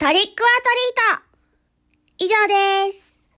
トリックアトリート以上です。